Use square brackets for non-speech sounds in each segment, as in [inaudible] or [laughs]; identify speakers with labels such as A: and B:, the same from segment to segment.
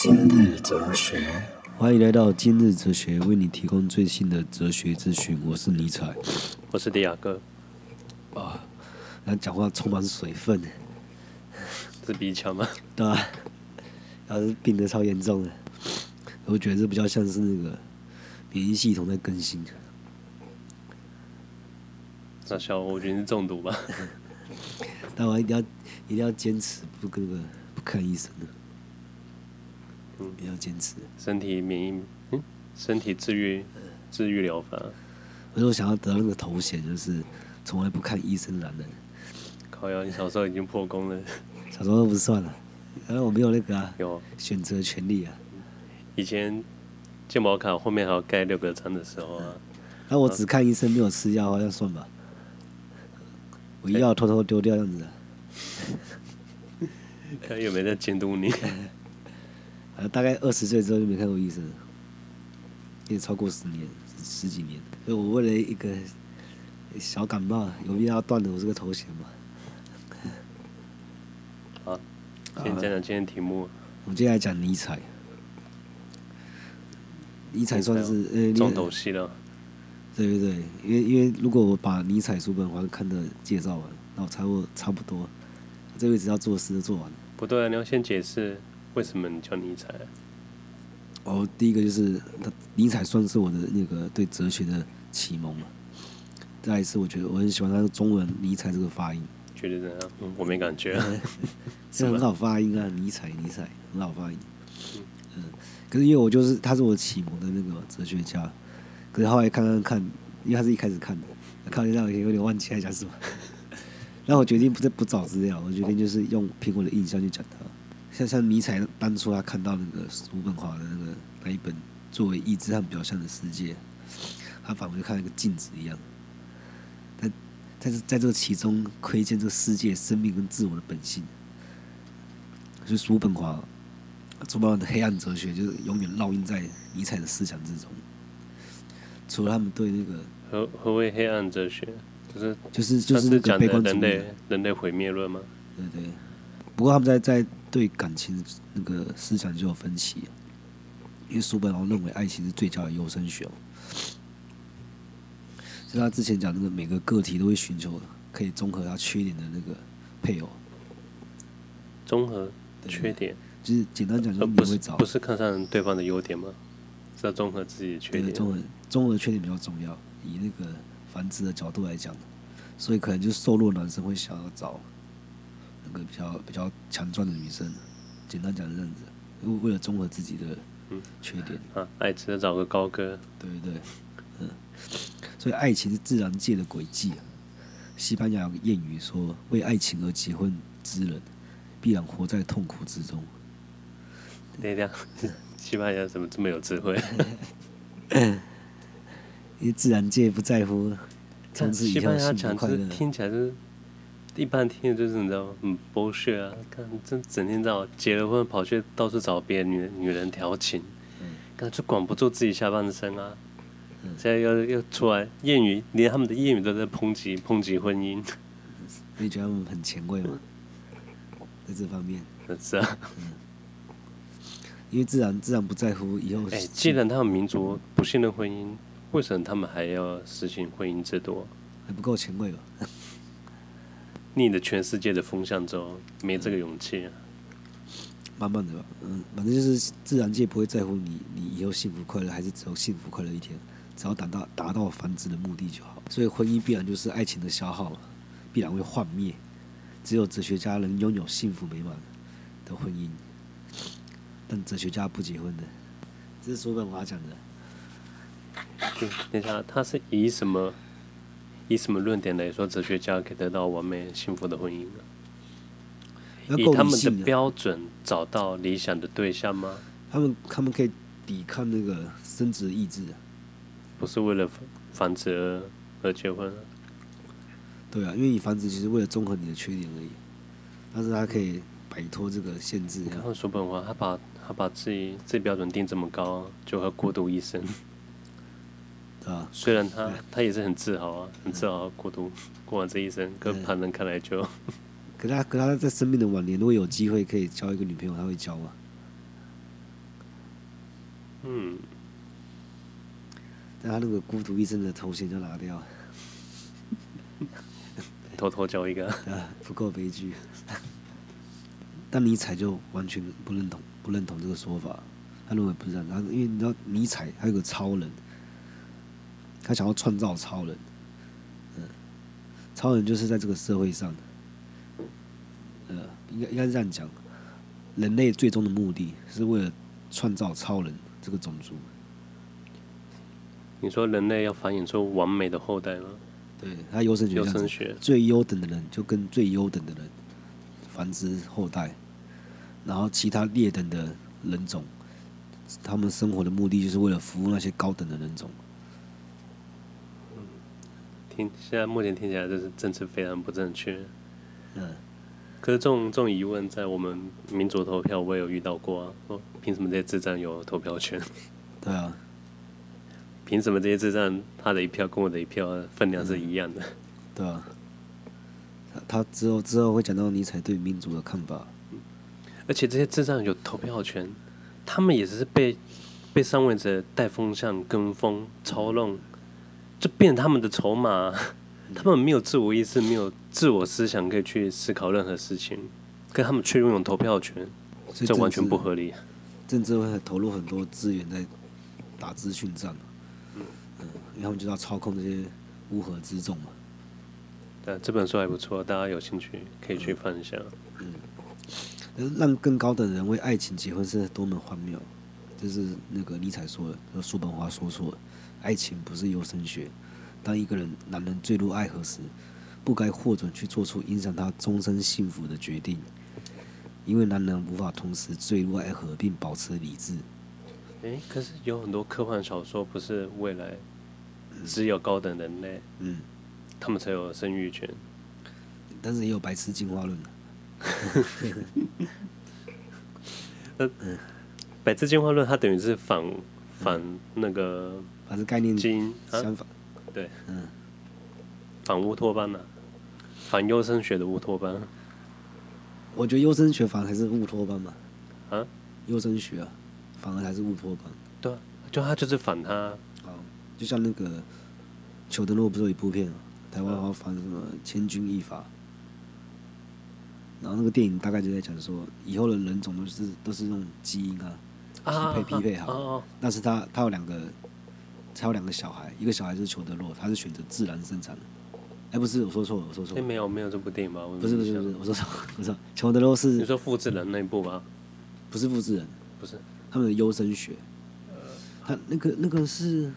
A: 今日哲学，欢迎来到今日哲学，为你提供最新的哲学资讯。我是尼采，
B: 我是迪亚哥。
A: 啊，然后讲话充满水分，
B: 是鼻腔吗？
A: 对啊，然后病得超严重的，我觉得这比较像是那个免疫系统在更新。
B: 那小我觉得是中毒吧。[laughs]
A: 但我一定要一定要坚持不跟那个不看医生的。嗯，比较坚持。
B: 身体免疫，嗯，身体治愈，治愈疗法。
A: 我说我想要得到那个头衔，就是从来不看医生的男人。
B: 靠呀，你小时候已经破功了。[laughs]
A: 小时候不算了，然后我没有那个啊，
B: 有
A: 选择权利啊。
B: 以前健保卡后面还要盖六个章的时候啊。
A: 那我只看医生，没有吃药，好像算吧。我药偷偷丢掉这样子的。[laughs]
B: 看有没有在监督你。[laughs]
A: 大概二十岁之后就没看过医生，也超过十年十,十几年。所以我为了一个小感冒，有必要断了我这个头衔吗？[laughs]
B: 好，先讲讲今天题目。
A: 我们接下来讲尼采。尼采算是呃
B: 重头戏了。
A: 对对对，因为因为如果我把尼采书本华看的介绍完，那我差不多差不多，这辈子要做的事都做完了。
B: 不对啊，你要先解释。为什么你叫尼采？
A: 哦，第一个就是他尼采算是我的那个对哲学的启蒙了。再一次，我觉得我很喜欢他的中文“尼采”这个发音。
B: 觉得怎样？嗯，我没感觉。[laughs]
A: 是很好发音啊，尼采，尼采，很好发音。嗯，可是因为我就是他是我启蒙的那个哲学家，可是后来看看看，因为他是一开始看的，看一下有点忘记在讲什么。[laughs] 然后我决定不再不找资料，我决定就是用苹果的印象去讲他。像像尼采当初他看到那个叔本华的那个那一本作为意志和表象的世界，他仿佛就看一个镜子一样，但但是在这个其中窥见这个世界生命跟自我的本性。所以叔本华，叔本华的黑暗哲学就是永远烙印在尼采的思想之中。除了他们对那个
B: 何何谓黑暗哲学，就是
A: 就是就是那个悲观主义，
B: 人类人类毁灭论吗？
A: 对对。不过他们在在对感情那个思想就有分歧，因为叔本华认为爱情是最佳的优生学，所以他之前讲那个每个个体都会寻求可以综合他缺点的那个配偶。
B: 综合缺点，
A: 就是简单讲，就是你会找
B: 不是看上对方的优点吗？是要综合自己的缺点。
A: 综合综合缺点比较重要，以那个繁殖的角度来讲，所以可能就瘦弱男生会想要找。个比较比较强壮的女生，简单讲是这样子，为为了综合自己的缺点，
B: 嗯、啊，爱吃的找个高个，
A: 对对对，嗯，所以爱情是自然界的轨迹。西班牙有个谚语说：“为爱情而结婚之人，必然活在痛苦之中。”
B: 对呀，西班牙怎么这么有智慧？[laughs]
A: 因为自然界不在乎 [laughs] 从此以后幸福快乐，
B: 听起来是。一般听的就是你知道吗？嗯，bullshit 啊！看这整天在结了婚跑去到处找别的女女人调情，看就管不住自己下半身啊！现在又又出来谚语，连他们的谚语都在抨击抨击婚姻。
A: 你觉得他们很前卫吗？[laughs] 在这方面？
B: 是啊。
A: 嗯因为自然自然不在乎以后。
B: 哎，既然他们民族不信任婚姻，为什么他们还要实行婚姻制度？
A: 还不够前卫吧？
B: 逆着全世界的风向走，没这个勇气啊。
A: 慢慢的吧，嗯，反正就是自然界不会在乎你，你以后幸福快乐还是只有幸福快乐一天，只要达到达到繁殖的目的就好。所以婚姻必然就是爱情的消耗，必然会幻灭。只有哲学家能拥有幸福美满的婚姻，但哲学家不结婚的，这是叔本华讲的。
B: 对，等一下，他是以什么？以什么论点来说，哲学家可以得到完美幸福的婚姻呢？以他们的标准找到理想的对象吗？
A: 他们他们可以抵抗那个生殖意志，
B: 不是为了繁殖而而结婚啊？
A: 对啊，因为你繁殖其实为了综合你的缺点而已，但是他可以摆脱这个限制。
B: 然后叔本华，他把他把自己自己标准定这么高，就会孤独一生。
A: 啊，
B: 虽然他他也是很自豪啊，很自豪过度过完这一生，跟旁人看来就，[laughs]
A: 可他可他在生命的晚年，如果有机会可以交一个女朋友，他会交吗？
B: 嗯，
A: 但他那个孤独一生的头衔就拿掉，[laughs]
B: 偷偷交一个，[laughs]
A: 啊，不够悲剧。但尼采就完全不认同，不认同这个说法。他认为不是这样，他因为你知道尼采他有个超人，他想要创造超人，嗯，超人就是在这个社会上，呃，应该应该是这样讲，人类最终的目的是为了创造超人这个种族。
B: 你说人类要繁衍出完美的后代吗？
A: 对，他优生学，优生学最优等的人就跟最优等的人繁殖后代，然后其他劣等的人种，他们生活的目的就是为了服务那些高等的人
B: 种。现在目前听起来就是政治非常不正确。
A: 嗯，
B: 可是这种这种疑问在我们民主投票我也有遇到过啊，说凭什么这些智障有投票权？[laughs]
A: 对啊。
B: 凭什么这些智障他的一票跟我的一票分量是一样的？
A: 嗯、[laughs] 对啊，他他之后之后会讲到尼采对民主的看法。
B: 而且这些智障有投票权，他们也是被被上位者带风向、跟风、操弄，就变成他们的筹码。[laughs] 他们没有自我意识，没有自我思想，可以去思考任何事情，可他们却拥有投票权，这完全不合理。
A: 政治会投入很多资源在打资讯战。因为他们就要操控这些乌合之众嘛。
B: 对，这本书还不错，大家有兴趣可以去翻一下。
A: 嗯，让更高的人为爱情结婚是多么荒谬，这是那个尼采说的，说叔本华说错了。爱情不是优生学。当一个人男人坠入爱河时，不该获准去做出影响他终身幸福的决定，因为男人无法同时坠入爱河并保持理智。
B: 诶，可是有很多科幻小说不是未来。只有高等人类，
A: 嗯，
B: 他们才有生育权，
A: 但是也有白痴进化论。[laughs]
B: 呃，白痴进化论它等于是反反那个，
A: 反正概念
B: 基因
A: 相反，
B: 对，
A: 嗯，
B: 反乌托邦呢，反优生学的乌托邦。
A: 我觉得优生学反而还是乌托邦嘛，
B: 啊，
A: 优生学啊，反而还是乌托邦。
B: 对，就他就是反他。
A: 啊就像那个裘德洛不是有一部片台湾好像什么《千钧一发》，然后那个电影大概就在讲说，以后的人种都是都是用基因啊，匹配匹配好。但是他他有两个，他有两个小孩，一个小孩是裘德洛，他是选择自然生产的。哎，不是，我说错了，我说错了。
B: 没有没有这部电影吧？
A: 不是不是不是，我说错，我说裘德洛是
B: 你说复制人那一部吗？
A: 不是复制人，
B: 不是
A: 他们的优生学。呃他那个那个是。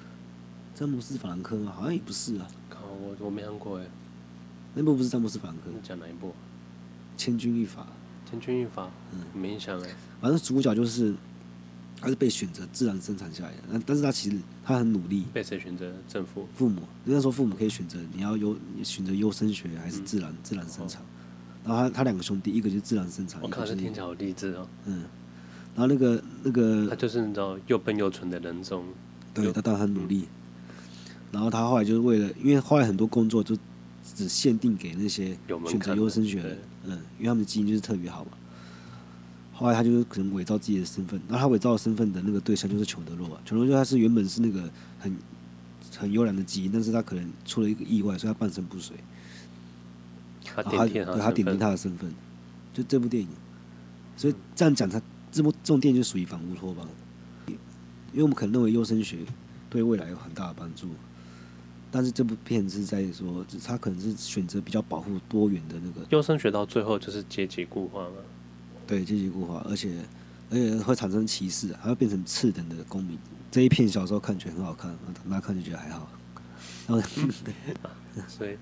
A: 詹姆斯·法兰克吗？好像也不是啊。
B: 靠，我我没看过哎。
A: 那部不是詹姆斯·法兰克。
B: 你讲哪一部？
A: 千钧一发。
B: 千钧一发。嗯，没印象哎。
A: 反正主角就是，他是被选择自然生产下来的。但但是他其实他很努力。
B: 被谁选择？政府。
A: 父母。人家说父母可以选择，你要优选择优生学还是自然、嗯、自然生产。哦、然后他他两个兄弟，一个就是自然生产。
B: 我靠，这听起来好励志哦。
A: 嗯。然后那个那个。
B: 他就是你知道又笨又蠢的人中。
A: 对，他当然很努力。嗯然后他后来就是为了，因为后来很多工作就只限定给那些选择优生学的，嗯，因为他们的基因就是特别好嘛。后来他就是可能伪造自己的身份，然后他伪造的身份的那个对象就是裘德洛啊。裘德洛他是原本是那个很很优良的基因，但是他可能出了一个意外，所以他半身不遂。
B: 他点点他，
A: 他点评他的身份，就这部电影。所以这样讲，他这部这种电影就属于反乌托邦，因为我们可能认为优生学对未来有很大的帮助。但是这部片是在说，他可能是选择比较保护多元的那个。
B: 优生学到最后就是阶级固化了。
A: 对，阶级固化，而且而且会产生歧视，还会变成次等的公民。这一片小时候看起来很好看，长大看就觉得还好。然后，
B: 所以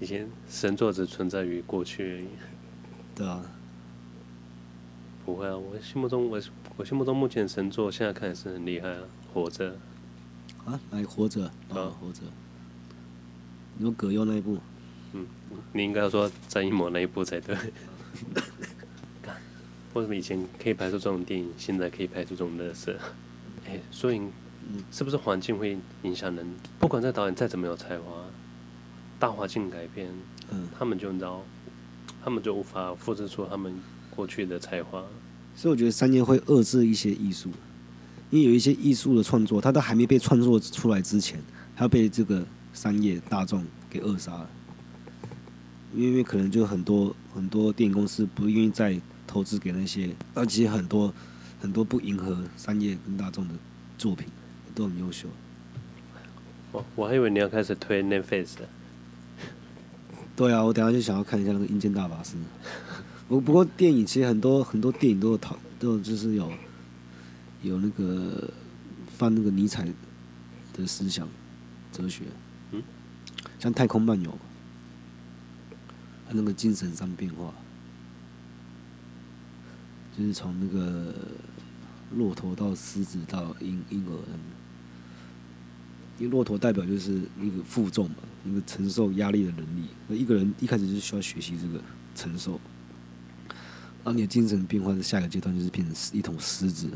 B: 以前神作只存在于过去而已。[laughs]
A: 对啊。
B: 不会啊，我心目中我我心目中目前神作现在看也是很厉害啊，活着。
A: 啊，来活着啊，活着。你说葛优那一部？
B: 嗯，你应该要说张艺谋那一部才对。[laughs] 为什么以前可以拍出这种电影，现在可以拍出这种乐色？[laughs] 哎，所以，是不是环境会影响人？不管这导演再怎么有才华，大环境改变，嗯，他们就你知道，他们就无法复制出他们过去的才华。
A: 所以我觉得商业会遏制一些艺术，因为有一些艺术的创作，它都还没被创作出来之前，它被这个商业大众给扼杀了。因为可能就很多很多电影公司不愿意再投资给那些，但其实很多很多不迎合商业跟大众的作品都很优秀。
B: 我我还以为你要开始推 Netflix。
A: 对啊，我等下就想要看一下那个《阴间大法师》。[laughs] 不不过电影其实很多很多电影都有讨都有就是有有那个放那个尼采的思想哲学，嗯，像《太空漫游》。他那个精神上变化，就是从那个骆驼到狮子到婴婴儿，因为骆驼代表就是一个负重嘛，一个承受压力的能力。那一个人一开始就是需要学习这个承受。当你的精神变化的下一个阶段就是变成一桶狮子，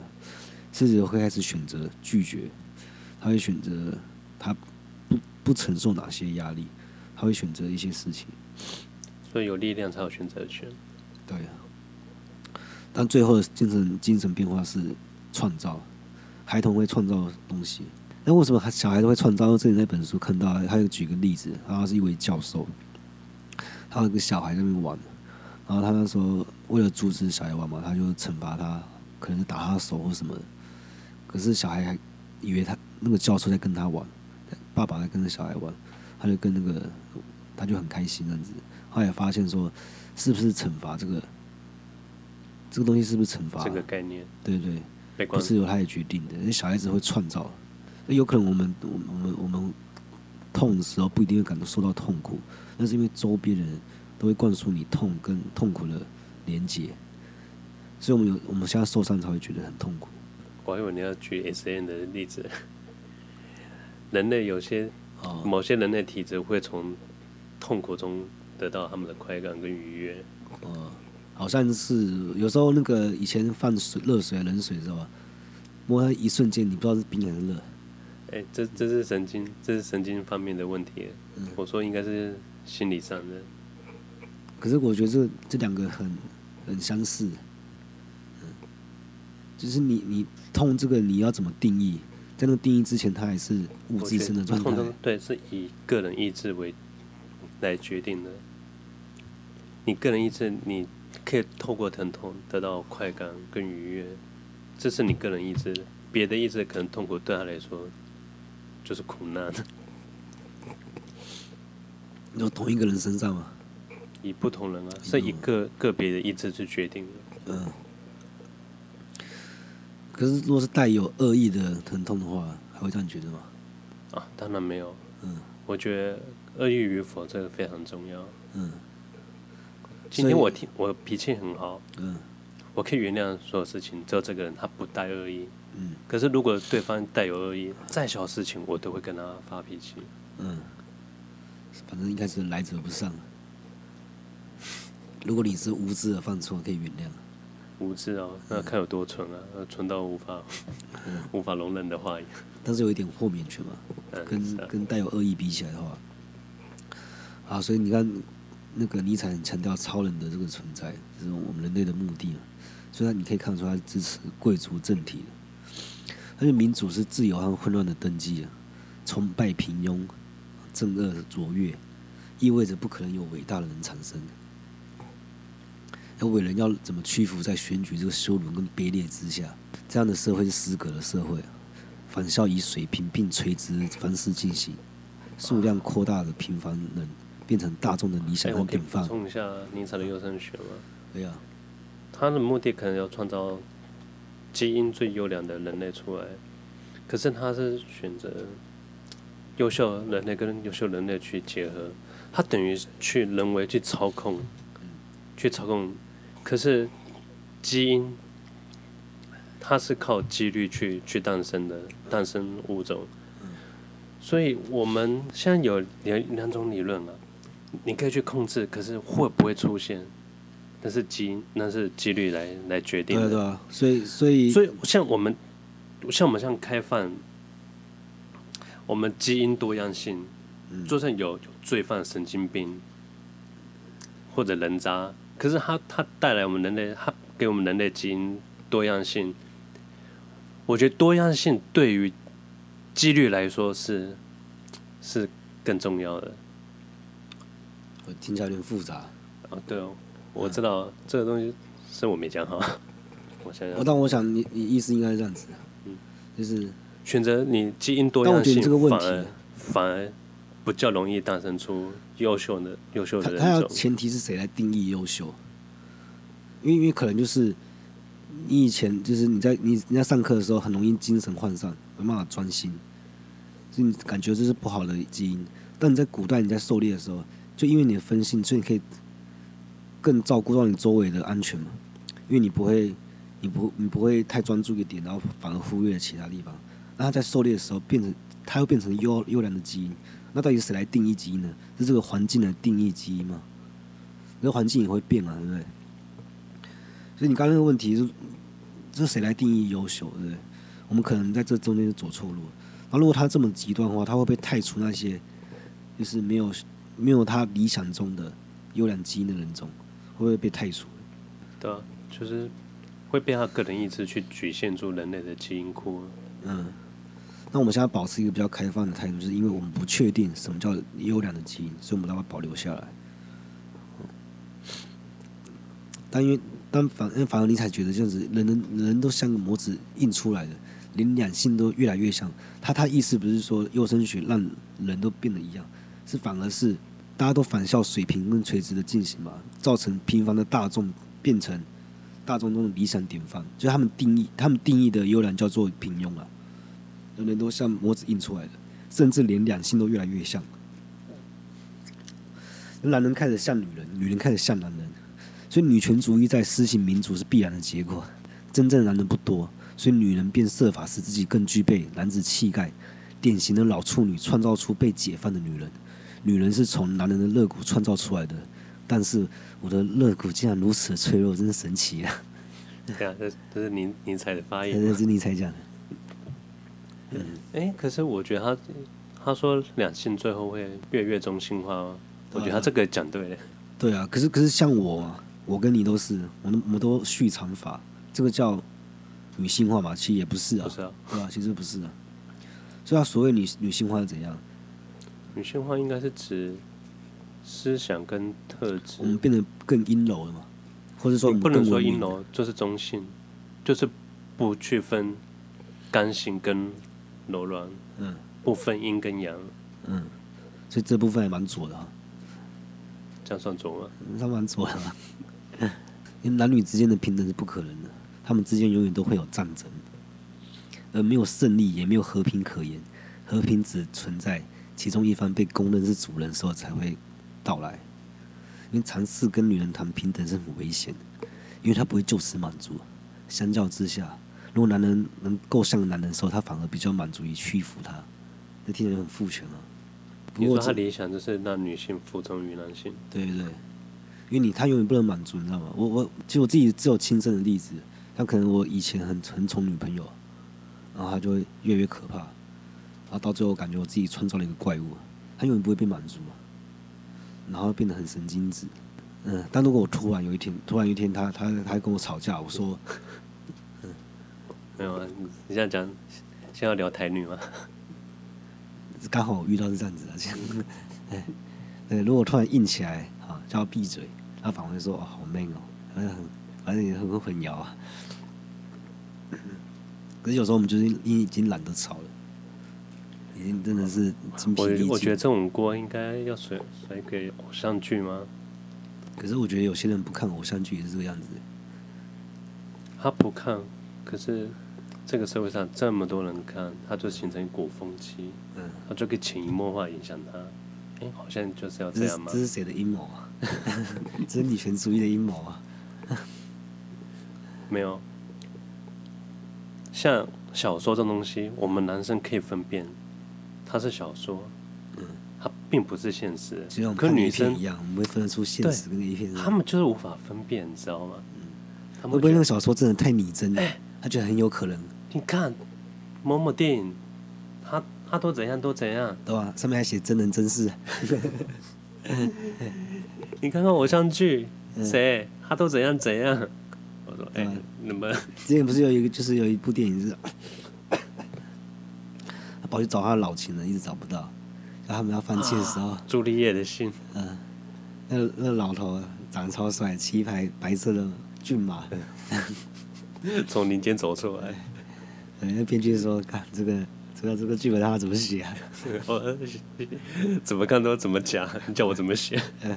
A: 狮子会开始选择拒绝，他会选择他不不承受哪些压力，他会选择一些事情。
B: 所以有力量才有选择权。
A: 对啊，但最后的精神精神变化是创造，孩童会创造东西。那为什么小孩都会创造？这里那本书看到，他有举个例子，然后是一位教授，他有个小孩在那边玩，然后他那时候为了阻止小孩玩嘛，他就惩罚他，可能是打他手或什么。可是小孩还以为他那个教授在跟他玩，爸爸在跟着小孩玩，他就跟那个他就很开心这样子。后来发现说，是不是惩罚这个这个东西？是不是惩罚
B: 这个概念？
A: 对对，不是由他来决定的。那小孩子会创造，那有可能我们我们我们我们痛的时候不一定会感受到痛苦，那是因为周边人都会灌输你痛跟痛苦的连接，所以我们有我们现在受伤才会觉得很痛苦。
B: 我还以为你要举 S N 的例子，人类有些某些人类体质会从痛苦中。得到他们的快感跟愉悦。
A: 哦，好像是有时候那个以前放水、热水、冷水知道吧？摸它一瞬间，你不知道是冰还是热。
B: 哎，这这是神经，这是神经方面的问题。嗯，我说应该是心理上的。
A: 可是我觉得这这两个很很相似。嗯，就是你你痛这个你要怎么定义？在那个定义之前，它还是物质性的状态。
B: 对，是以个人意志为来决定的。你个人意志，你可以透过疼痛得到快感跟愉悦，这是你个人意志。别的意志可能痛苦对他来说就是苦难。[laughs]
A: 有同一个人身上吗？
B: 以不同人啊，是一个个别的意志去决定的。
A: 嗯。可是，如果是带有恶意的疼痛的话，还会这样觉得吗？
B: 啊，当然没有。嗯，我觉得恶意与否这个非常重要。嗯。今天我听我脾气很好，嗯，我可以原谅所有事情，只有这个人他不带恶意，嗯。可是如果对方带有恶意，再小事情我都会跟他发脾气，嗯。
A: 反正应该是来者不善。如果你是无知的犯错，可以原谅。
B: 无知哦，那看有多蠢啊，蠢到无法、嗯、无法容忍的话语。
A: 但是有一点豁免权嘛，嗯、跟、啊、跟带有恶意比起来的话，啊，所以你看。那个尼采强调超人的这个存在，就是我们人类的目的嘛。所以，你可以看出他支持贵族政体的。他说，民主是自由和混乱的登记啊，崇拜平庸，正恶卓越，意味着不可能有伟大的人产生。那伟人要怎么屈服在选举这个羞辱跟卑劣之下？这样的社会是失格的社会，返校以水平并垂直的方式进行，数量扩大的平凡人。变成大众的理想和典范。
B: 补充一下尼采的优生学吗？
A: 对呀。
B: 他的目的可能要创造基因最优良的人类出来，可是他是选择优秀人类跟优秀人类去结合，他等于去人为去操控，去操控。可是基因它是靠几率去去诞生的，诞生物种。所以我们现在有两两种理论啊。你可以去控制，可是会不会出现？那是基因，那是几率来来决定的。
A: 对啊，所以所以
B: 所以像我们，像我们像开放，我们基因多样性，就算有罪犯、神经病或者人渣，可是他他带来我们人类，他给我们人类基因多样性，我觉得多样性对于几率来说是是更重要的。
A: 我听起来有点复杂。
B: 啊，对哦，我知道、嗯、这个东西是我没讲好。[laughs] 我想想，
A: 但我想你你意思应该是这样子，嗯，就是
B: 选择你基因多样性，反而反而不较容易诞生出优秀的优秀的人。
A: 他要前提是谁来定义优秀？因为因为可能就是。你以前就是你在你你在上课的时候很容易精神涣散，没办法专心，所以你感觉这是不好的基因。但你在古代你在狩猎的时候，就因为你的分心，所以你可以更照顾到你周围的安全嘛。因为你不会，你不你不会太专注一点，然后反而忽略了其他地方。那他在狩猎的时候变成，他又变成优优良的基因。那到底谁来定义基因呢？是这个环境来定义基因吗？那环境也会变啊，对不对？所以你刚刚那个问题是，这谁来定义优秀，对不对？我们可能在这中间就走错路。那如果他这么极端的话，他会不会太除那些就是没有没有他理想中的优良基因的人种？会不会被太除？
B: 对啊，就是会被他个人意志去局限住人类的基因库。
A: 嗯，那我们现在保持一个比较开放的态度，就是因为我们不确定什么叫优良的基因，所以我们要把它保留下来。但因为。但反反而你才觉得这样子，人人人都像个模子印出来的，连两性都越来越像。他他意思不是说优生学让人都变得一样，是反而是大家都反效水平跟垂直的进行嘛，造成平凡的大众变成大众中的理想典范。就他们定义他们定义的优良叫做平庸啊，人人都像模子印出来的，甚至连两性都越来越像。男人开始像女人，女人开始像男人。所以女权主义在施行民主是必然的结果。真正的男人不多，所以女人便设法使自己更具备男子气概。典型的老处女创造出被解放的女人。女人是从男人的肋骨创造出来的，但是我的肋骨竟然如此的脆弱，真是神奇啊！
B: 对啊，这这是尼尼采的发言。
A: 这是尼采讲的。
B: 嗯，哎、欸，可是我觉得他他说两性最后会越来越中性化吗？我觉得他这个讲对了。
A: 对啊，可是可是像我。我跟你都是，我们我们都蓄长发，这个叫女性化嘛？其实也不是啊，
B: 不是啊，
A: 对啊，其实不是啊。所以，他所谓女女性化是怎样？
B: 女性化应该是指思想跟特质，
A: 我们变得更阴柔了嘛？或者说，
B: 不能说阴柔，就是中性，就是不去分刚性跟柔软，嗯，不分阴跟阳，
A: 嗯，所以这部分还蛮左的哈。
B: 这样算左吗？
A: 他蛮左的。[laughs] 因为男女之间的平等是不可能的，他们之间永远都会有战争，而没有胜利，也没有和平可言。和平只存在其中一方被公认是主人的时候才会到来。因为尝试跟女人谈平等是很危险的，因为他不会就此满足。相较之下，如果男人能够像男人的时候，他反而比较满足于屈服他。那听起来很父权啊。不
B: 过他理想就是让女性服从于男性。
A: 对对对。因为你他永远不能满足，你知道吗？我我其实我自己只有亲身的例子，他可能我以前很很宠女朋友，然后他就会越来越可怕，然后到最后感觉我自己创造了一个怪物，他永远不会被满足，然后变得很神经质。嗯，但如果我突然有一天，突然有一天他他他跟我吵架，我说，
B: 嗯，没有啊，你这样讲，现在要聊台女吗？[laughs]
A: 刚好我遇到是这样子啊，这对，如果突然硬起来啊。叫他闭嘴，他反而说：“哦，好 man 哦，反正很，反正也很会混淆啊。[coughs] ”可是有时候我们就是已经懒得吵了，已经真的是精疲力尽。
B: 我我觉得这种锅应该要甩甩给偶像剧吗？
A: 可是我觉得有些人不看偶像剧也是这个样子。
B: 他不看，可是这个社会上这么多人看，他就形成一股风气，嗯，他就可以潜移默化影响他。哎，好像就是要这样吗？
A: 这是谁的阴谋啊？[laughs] 这是女权主义的阴谋啊！[laughs]
B: 没有，像小说这种东西，我们男生可以分辨，它是小说，嗯，它并不是现实。
A: 就跟女生一样，我们会分得出现实跟 A 片。
B: 他们就是无法分辨，你知道吗？
A: 嗯，他们会不会那个小说真的太拟真了？他觉得很有可能。
B: 你看某某电影，他他都怎样都怎样，
A: 对吧？上面还写真人真事。[laughs]
B: 你看看偶像剧，谁、嗯、他都怎样怎样？我说，哎、欸，那么 [laughs] 之
A: 前不是有一个，就是有一部电影是他跑去找他的老情人，一直找不到。然后他们要放弃的时候，
B: 朱丽叶的信。
A: 嗯，那、那老头长得超帅，骑一排白色的骏马，[laughs]
B: 从林间走出来。
A: 嗯，[laughs] 那编剧说：“看这个，这个这个剧本他怎么写啊？
B: 我 [laughs] 怎么看都怎么讲，你叫我怎么写？”嗯，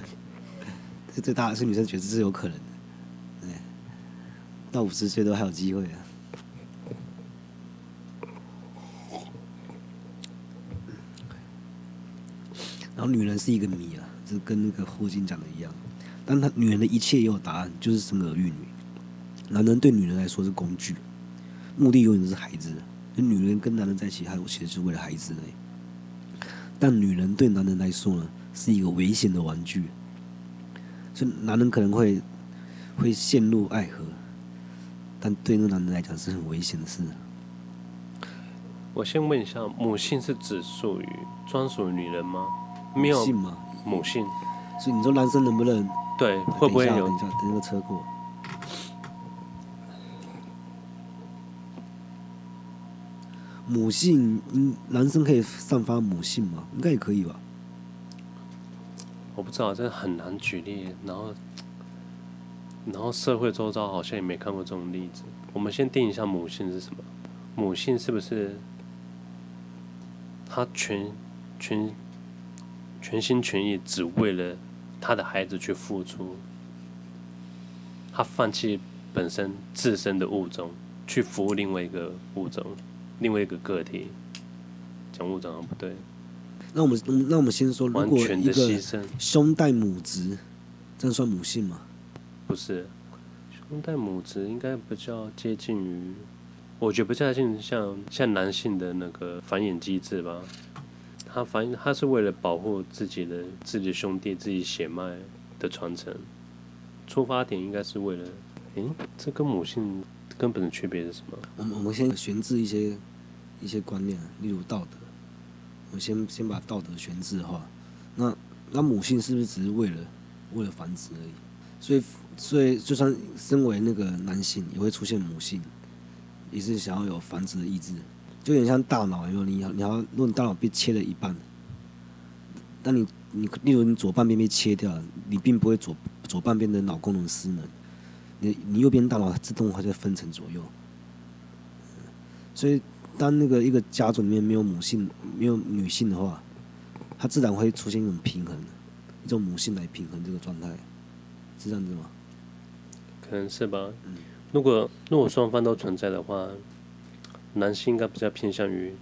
A: 这最大的是女生觉得这是有可能的。对，到五十岁都还有机会啊。然后女人是一个谜啊，就跟那个霍金讲的一样。但他女人的一切也有答案，就是生儿育女。男人对女人来说是工具，目的永远是孩子。女人跟男人在一起，还有其实是为了孩子而已。但女人对男人来说呢，是一个危险的玩具。所以男人可能会会陷入爱河，但对那个男人来讲是很危险的事。
B: 我先问一下，母性是指属于专属女人吗？没有
A: 母性吗？
B: 母性，
A: 所以你说男生能不能？
B: 对，会不会有？
A: 等一下，等那个车过。母性，嗯，男生可以散发母性吗？应该也可以吧。
B: 我不知道，这很难举例。然后，然后社会周遭好像也没看过这种例子。我们先定一下母性是什么？母性是不是他全全？全心全意只为了他的孩子去付出，他放弃本身自身的物种，去服务另外一个物种，另外一个个体。讲物种不对。
A: 那我们那我们先说，
B: 完全的牺牲，
A: 兄带母职，这样算母性吗？
B: 不是，兄带母职应该比较接近于，我觉得比较接近像像男性的那个繁衍机制吧。他反映，他是为了保护自己的自己的兄弟、自己血脉的传承，出发点应该是为了，诶，这跟母性根本的区别是什么？
A: 我们我们先悬置一些一些观念，例如道德，我们先先把道德悬置的话。那那母性是不是只是为了为了繁殖而已？所以所以就算身为那个男性，也会出现母性，也是想要有繁殖的意志。有点像大脑，有没有？你要你要，如果你大脑被切了一半，但你你例如你左半边被切掉了，你并不会左左半边的脑功能失能，你你右边大脑自动会在分成左右。所以，当那个一个家族里面没有母性、没有女性的话，它自然会出现一种平衡，一种母性来平衡这个状态，是这样子吗？
B: 可能是吧。如果如果双方都存在的话。男性应该比较偏向于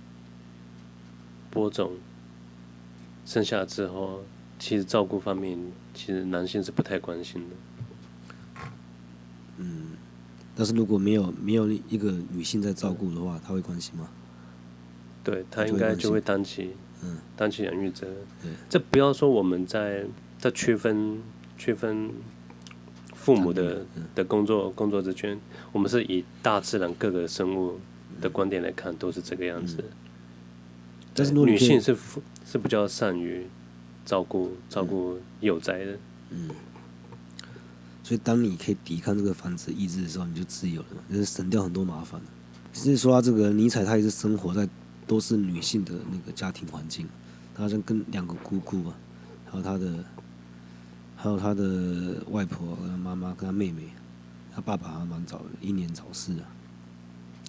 B: 播种，生下之后，其实照顾方面，其实男性是不太关心的。
A: 嗯，但是如果没有没有一个女性在照顾的话，他会关心吗？
B: 对，他应该就会担起，
A: 嗯，
B: 担起养育责任。这不要说我们在在区分区分父母的的工作工作之间，我们是以大自然各个生物。的观点来看，都是这个样子。但是女性是是比较善于照顾照顾幼崽的。
A: 嗯。所以，当你可以抵抗这个繁殖意志的时候，你就自由了，就是省掉很多麻烦。其实说到这个尼采，他也是生活在都是女性的那个家庭环境。他好像跟两个姑姑啊，还有他的还有他的外婆、跟他妈妈、跟他妹妹，他爸爸还蛮早的，英年早逝啊。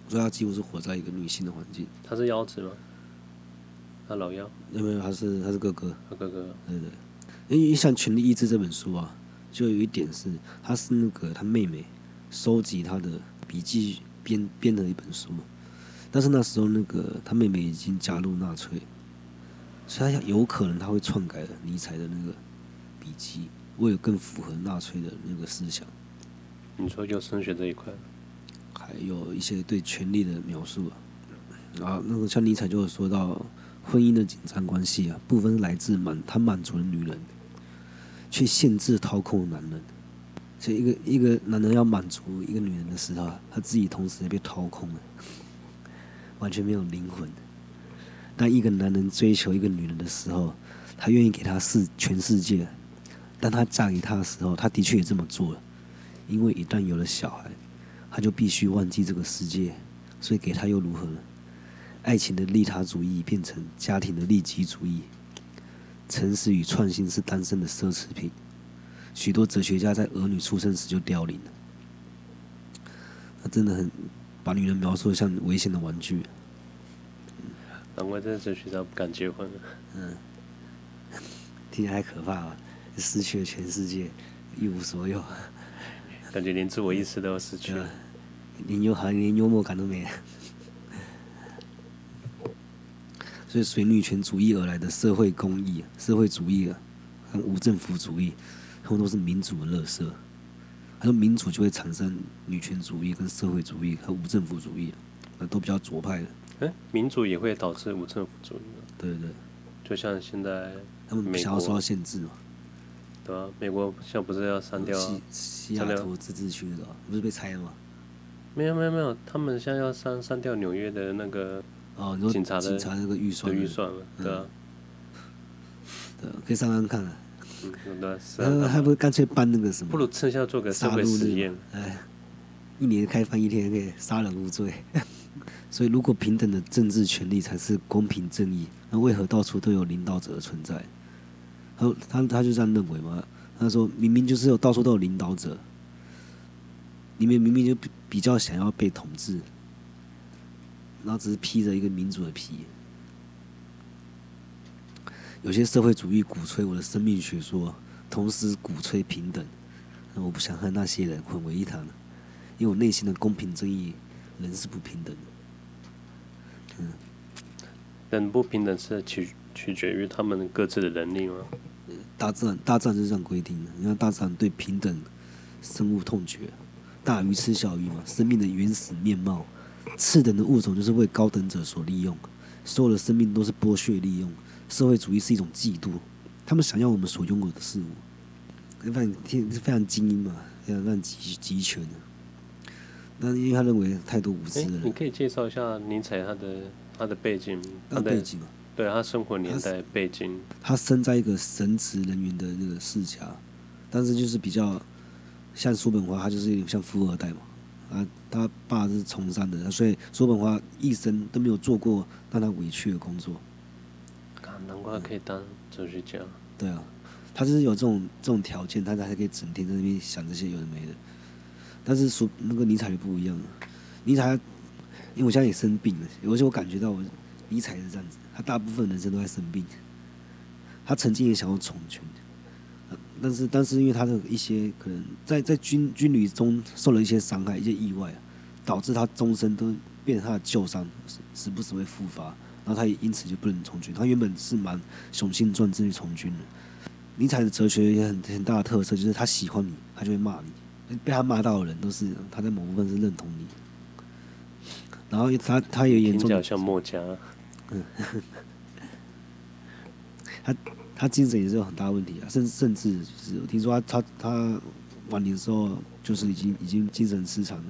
A: 所以他几乎是活在一个女性的环境。
B: 他是幺子吗？他老幺？
A: 没有没有，他是他是哥哥。
B: 他哥哥。
A: 对对。因为像《权力意志》这本书啊，就有一点是，他是那个他妹妹收集他的笔记编编的一本书嘛。但是那时候那个他妹妹已经加入纳粹，所以他有可能他会篡改了尼采的那个笔记，为了更符合纳粹的那个思想。
B: 你说就升学这一块？
A: 还有一些对权力的描述啊，啊，那个像尼采就有说到，婚姻的紧张关系啊，部分来自满他满足了女人，却限制掏空男人。所以一个一个男人要满足一个女人的时候，他自己同时也被掏空了，完全没有灵魂。当一个男人追求一个女人的时候，他愿意给她世全世界，当他嫁给她的时候，他的确也这么做了，因为一旦有了小孩。他就必须忘记这个世界，所以给他又如何呢？爱情的利他主义变成家庭的利己主义。诚实与创新是单身的奢侈品。许多哲学家在儿女出生时就凋零了。他真的很把女人描述的像危险的玩具。
B: 难怪这些哲学家不敢结婚。
A: 嗯，[laughs] 听起来太可怕了，失去了全世界，一无所有。
B: 感觉连自我意识都要失去了，
A: 连幽好像连幽默感都没了。[laughs] 所以随女权主义而来的社会公益、社会主义啊，和无政府主义，他们都是民主的垃圾。他说民主就会产生女权主义、跟社会主义和无政府主义，那都比较左派的。
B: 哎，民主也会导致无政府主义吗？
A: 对对对，
B: 就像现在
A: 他们想要受到限制嘛。
B: 对啊，美国现在不是要删掉
A: 西西雅图自治区的，不是被拆了吗？
B: 没有没有没有，他们现在要删删掉纽约的那个
A: 哦，你说
B: 警察的
A: 警察那个预算
B: 预算了，对啊，
A: 对，可以上上看啊。嗯，对，[laughs] 他还不干脆办那个什么？
B: 不如趁下做个杀戮实验，
A: 哎，一年开放一天可以杀人无罪。[laughs] 所以，如果平等的政治权利才是公平正义，那为何到处都有领导者的存在？他他他就这样认为嘛？他说明明就是有到处都有领导者，你们明明就比较想要被统治，然后只是披着一个民主的皮。有些社会主义鼓吹我的生命学说，同时鼓吹平等，那我不想和那些人混为一谈了，因为我内心的公平正义仍是不平等的。嗯，
B: 人不平等是取取决于他们各自的能力吗？
A: 大自然，大自然是这样规定的。你看，大自然对平等深恶痛绝，大鱼吃小鱼嘛。生命的原始面貌，次等的物种就是为高等者所利用，所有的生命都是剥削利用。社会主义是一种嫉妒，他们想要我们所拥有的事物。非常天是非常精英嘛，非常非常集集权的。那因为他认为太多无知了。
B: 你可以介绍一下尼采他的他的背景，他的
A: 背景嘛。
B: 对他生活年代背景，
A: 他生在一个神职人员的那个世家，但是就是比较像叔本华，他就是有点像富二代嘛。啊，他爸是从商的，所以叔本华一生都没有做过让他委屈的工作。
B: 啊，难怪可以当哲学家。
A: 对啊，他就是有这种这种条件，他才可以整天在那边想这些有的没的。但是叔那个尼采就不一样了，尼采，因为我现在也生病了，有时候我感觉到我尼采是这样子。他大部分人生都在生病，他曾经也想要从军，但是但是因为他的一些可能在在军军旅中受了一些伤害、一些意外，导致他终身都变成他的旧伤，时不时会复发，然后他也因此就不能从军。他原本是蛮雄心壮志去从军的。尼采的哲学也很很大的特色，就是他喜欢你，他就会骂你，被他骂到的人都是他在某部分是认同你。然后他他也严重
B: 像墨家。[laughs]
A: 嗯，他他精神也是有很大问题啊，甚甚至就是我听说他他他晚年的时候就是已经已经精神失常了，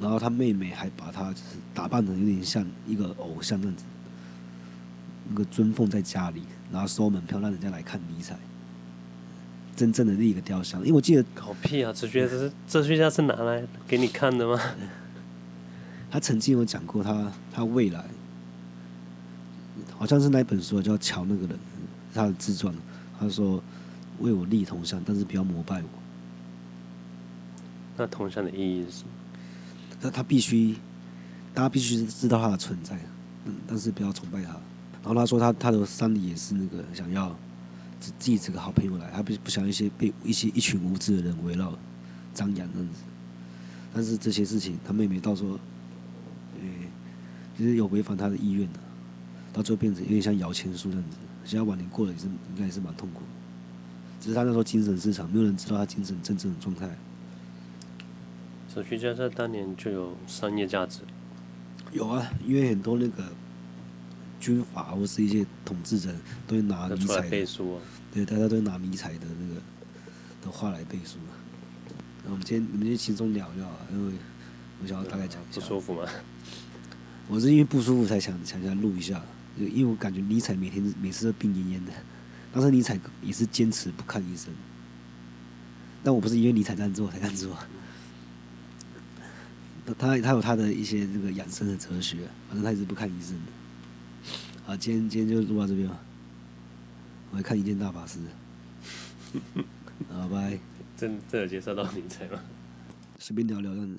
A: 然后他妹妹还把他就是打扮的有点像一个偶像那样子，那个尊奉在家里，然后收门票让人家来看尼采，真正的那个雕像，因为我记得
B: 搞屁啊，哲学家是哲学家是拿来给你看的吗？[laughs]
A: 他曾经有讲过他他未来。好像是那本书叫乔那个人，他的自传。他说：“为我立铜像，但是不要膜拜我。”
B: 那铜像的意义是什么？
A: 那他必须，大家必须知道他的存在，但是不要崇拜他。然后他说他他的山里也是那个想要自己这个好朋友来，他不不想一些被一些一群无知的人围绕张扬那样子。但是这些事情，他妹妹到时候，呃，其实有违反他的意愿的。到最后变成有点像摇钱树这样子，现在晚年过得也是应该也是蛮痛苦的。只是他那时候精神失常，没有人知道他精神真正的状态。
B: 哲学家在当年就有商业价值。
A: 有啊，因为很多那个军阀或是一些统治者都会拿迷彩
B: 背书啊。
A: 对，大家都会拿迷彩的那个的话来背书。那我们今天我们就轻松聊聊啊，因为我想要大概讲一下。
B: 不舒服吗？
A: 我是因为不舒服才想想想录一下。因为我感觉尼采每天每次都病恹恹的，当时尼采也是坚持不看医生，但我不是因为尼采这样做才这样做，他他有他的一些这个养生的哲学，反正他一直不看医生的。好，今天今天就录到这边吧。我来看《一件大法师》。[laughs] 好，拜。
B: 真真有介绍到尼采吗？
A: 随便聊聊这样子。